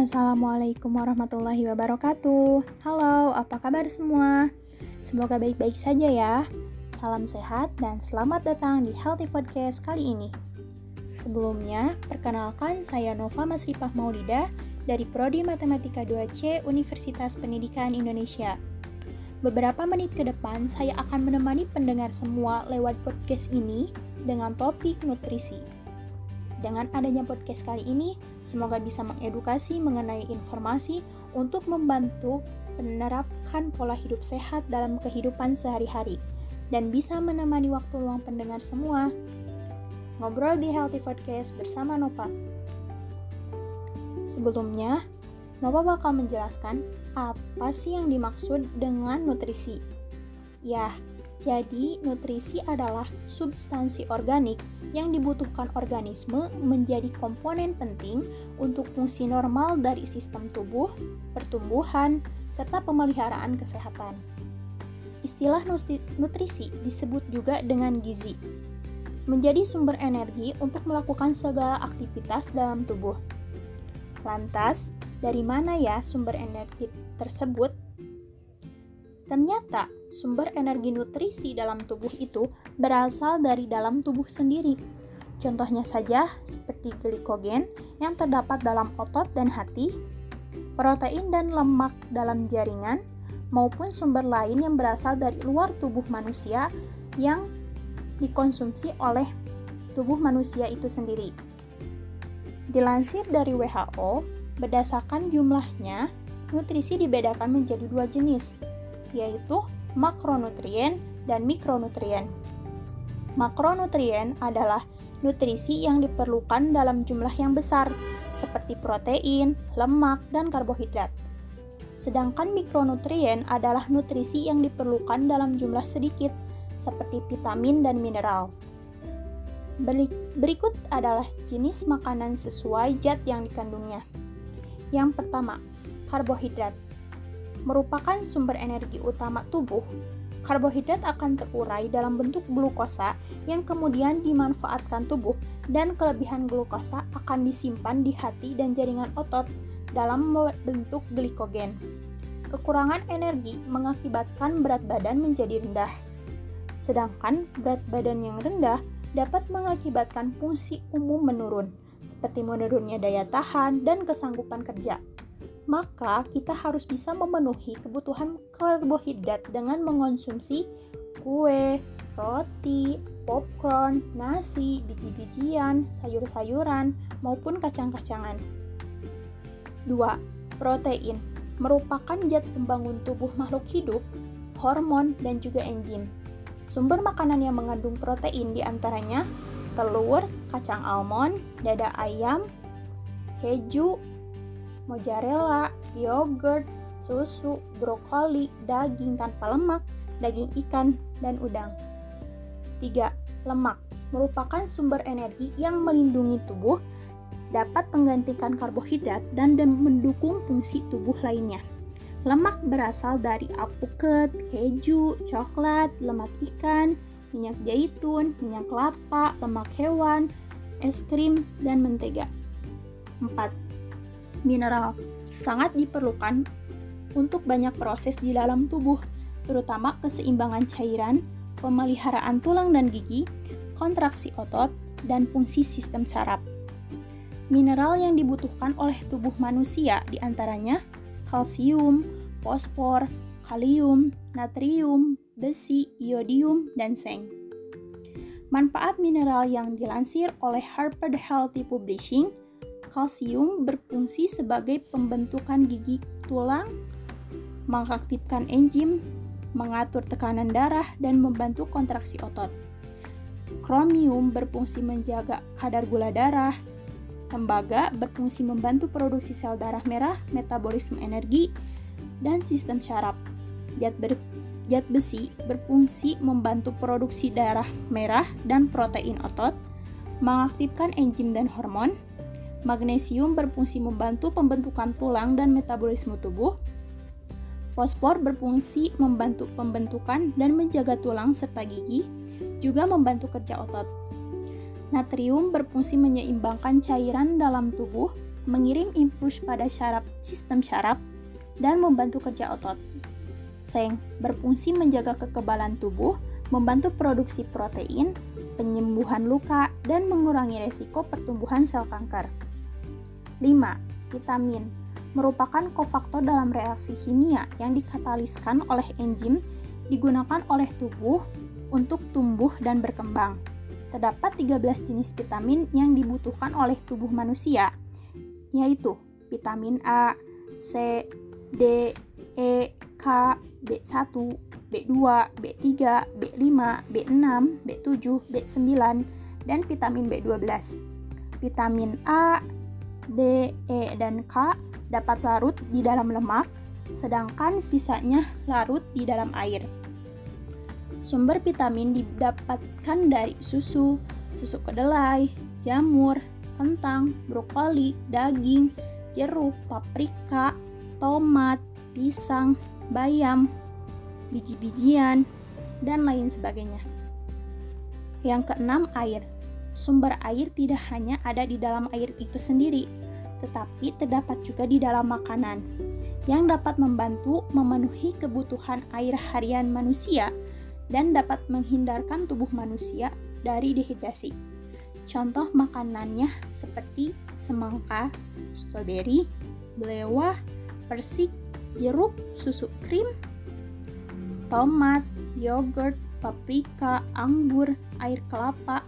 Assalamualaikum warahmatullahi wabarakatuh. Halo, apa kabar semua? Semoga baik-baik saja ya. Salam sehat dan selamat datang di Healthy Podcast kali ini. Sebelumnya, perkenalkan saya Nova Masripah Maulida dari Prodi Matematika 2C Universitas Pendidikan Indonesia. Beberapa menit ke depan, saya akan menemani pendengar semua lewat podcast ini dengan topik nutrisi. Dengan adanya podcast kali ini, semoga bisa mengedukasi mengenai informasi untuk membantu menerapkan pola hidup sehat dalam kehidupan sehari-hari dan bisa menemani waktu luang pendengar semua. Ngobrol di Healthy Podcast bersama Nova. Sebelumnya, Nova bakal menjelaskan apa sih yang dimaksud dengan nutrisi. Ya, jadi nutrisi adalah substansi organik yang dibutuhkan organisme menjadi komponen penting untuk fungsi normal dari sistem tubuh, pertumbuhan, serta pemeliharaan kesehatan. Istilah nutrisi disebut juga dengan gizi. Menjadi sumber energi untuk melakukan segala aktivitas dalam tubuh. Lantas, dari mana ya sumber energi tersebut? Ternyata, sumber energi nutrisi dalam tubuh itu berasal dari dalam tubuh sendiri. Contohnya saja seperti glikogen yang terdapat dalam otot dan hati, protein dan lemak dalam jaringan, maupun sumber lain yang berasal dari luar tubuh manusia yang dikonsumsi oleh tubuh manusia itu sendiri. Dilansir dari WHO, berdasarkan jumlahnya, nutrisi dibedakan menjadi dua jenis, yaitu makronutrien dan mikronutrien. Makronutrien adalah nutrisi yang diperlukan dalam jumlah yang besar, seperti protein, lemak, dan karbohidrat. Sedangkan mikronutrien adalah nutrisi yang diperlukan dalam jumlah sedikit, seperti vitamin dan mineral. Berikut adalah jenis makanan sesuai zat yang dikandungnya. Yang pertama, karbohidrat merupakan sumber energi utama tubuh, karbohidrat akan terurai dalam bentuk glukosa yang kemudian dimanfaatkan tubuh dan kelebihan glukosa akan disimpan di hati dan jaringan otot dalam bentuk glikogen. Kekurangan energi mengakibatkan berat badan menjadi rendah. Sedangkan berat badan yang rendah dapat mengakibatkan fungsi umum menurun, seperti menurunnya daya tahan dan kesanggupan kerja maka kita harus bisa memenuhi kebutuhan karbohidrat dengan mengonsumsi kue, roti, popcorn, nasi, biji-bijian, sayur-sayuran, maupun kacang-kacangan. 2. Protein merupakan zat pembangun tubuh makhluk hidup, hormon, dan juga enzim. Sumber makanan yang mengandung protein di antaranya telur, kacang almond, dada ayam, keju, mozzarella, yogurt, susu, brokoli, daging tanpa lemak, daging ikan, dan udang. 3. Lemak merupakan sumber energi yang melindungi tubuh, dapat menggantikan karbohidrat dan mendukung fungsi tubuh lainnya. Lemak berasal dari alpukat, keju, coklat, lemak ikan, minyak zaitun, minyak kelapa, lemak hewan, es krim, dan mentega. 4 mineral sangat diperlukan untuk banyak proses di dalam tubuh, terutama keseimbangan cairan, pemeliharaan tulang dan gigi, kontraksi otot, dan fungsi sistem saraf. Mineral yang dibutuhkan oleh tubuh manusia di antaranya kalsium, fosfor, kalium, natrium, besi, iodium, dan seng. Manfaat mineral yang dilansir oleh Harvard Healthy Publishing Kalsium berfungsi sebagai pembentukan gigi tulang, mengaktifkan enzim, mengatur tekanan darah, dan membantu kontraksi otot. Kromium berfungsi menjaga kadar gula darah. Tembaga berfungsi membantu produksi sel darah merah, metabolisme energi, dan sistem syaraf. Zat, ber, zat besi berfungsi membantu produksi darah merah dan protein otot, mengaktifkan enzim dan hormon, Magnesium berfungsi membantu pembentukan tulang dan metabolisme tubuh. Fosfor berfungsi membantu pembentukan dan menjaga tulang serta gigi, juga membantu kerja otot. Natrium berfungsi menyeimbangkan cairan dalam tubuh, mengirim impuls pada syaraf sistem syaraf dan membantu kerja otot. Seng berfungsi menjaga kekebalan tubuh, membantu produksi protein, penyembuhan luka, dan mengurangi resiko pertumbuhan sel kanker. 5. Vitamin merupakan kofaktor dalam reaksi kimia yang dikataliskan oleh enzim digunakan oleh tubuh untuk tumbuh dan berkembang. Terdapat 13 jenis vitamin yang dibutuhkan oleh tubuh manusia, yaitu vitamin A, C, D, E, K, B1, B2, B3, B5, B6, B7, B9, dan vitamin B12. Vitamin A, D, E, dan K dapat larut di dalam lemak, sedangkan sisanya larut di dalam air. Sumber vitamin didapatkan dari susu, susu kedelai, jamur, kentang, brokoli, daging, jeruk, paprika, tomat, pisang, bayam, biji-bijian, dan lain sebagainya. Yang keenam, air. Sumber air tidak hanya ada di dalam air itu sendiri, tetapi terdapat juga di dalam makanan yang dapat membantu memenuhi kebutuhan air harian manusia dan dapat menghindarkan tubuh manusia dari dehidrasi. Contoh makanannya seperti semangka, stroberi, belewah, persik, jeruk, susu krim, tomat, yogurt, paprika, anggur, air kelapa,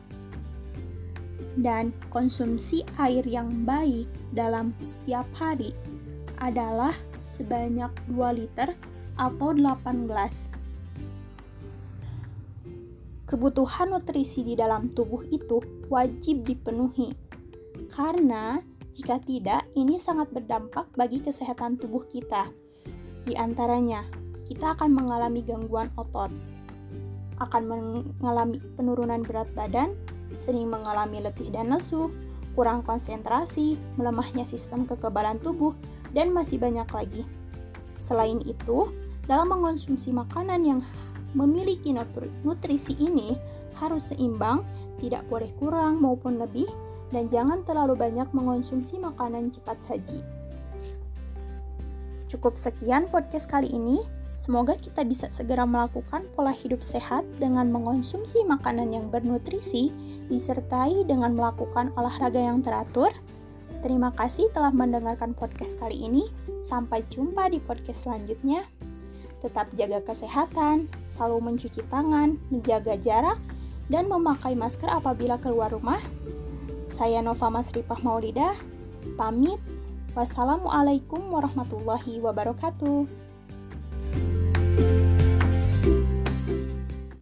dan konsumsi air yang baik dalam setiap hari adalah sebanyak 2 liter atau 8 gelas kebutuhan nutrisi di dalam tubuh itu wajib dipenuhi. Karena jika tidak, ini sangat berdampak bagi kesehatan tubuh kita. Di antaranya, kita akan mengalami gangguan otot, akan mengalami penurunan berat badan, sering mengalami letih dan lesu, kurang konsentrasi, melemahnya sistem kekebalan tubuh, dan masih banyak lagi. Selain itu, dalam mengonsumsi makanan yang memiliki nutrisi ini harus seimbang, tidak boleh kurang maupun lebih, dan jangan terlalu banyak mengonsumsi makanan cepat saji. Cukup sekian podcast kali ini. Semoga kita bisa segera melakukan pola hidup sehat dengan mengonsumsi makanan yang bernutrisi, disertai dengan melakukan olahraga yang teratur. Terima kasih telah mendengarkan podcast kali ini. Sampai jumpa di podcast selanjutnya. Tetap jaga kesehatan, selalu mencuci tangan, menjaga jarak, dan memakai masker apabila keluar rumah. Saya Nova Masripah Maulidah, pamit. Wassalamualaikum warahmatullahi wabarakatuh.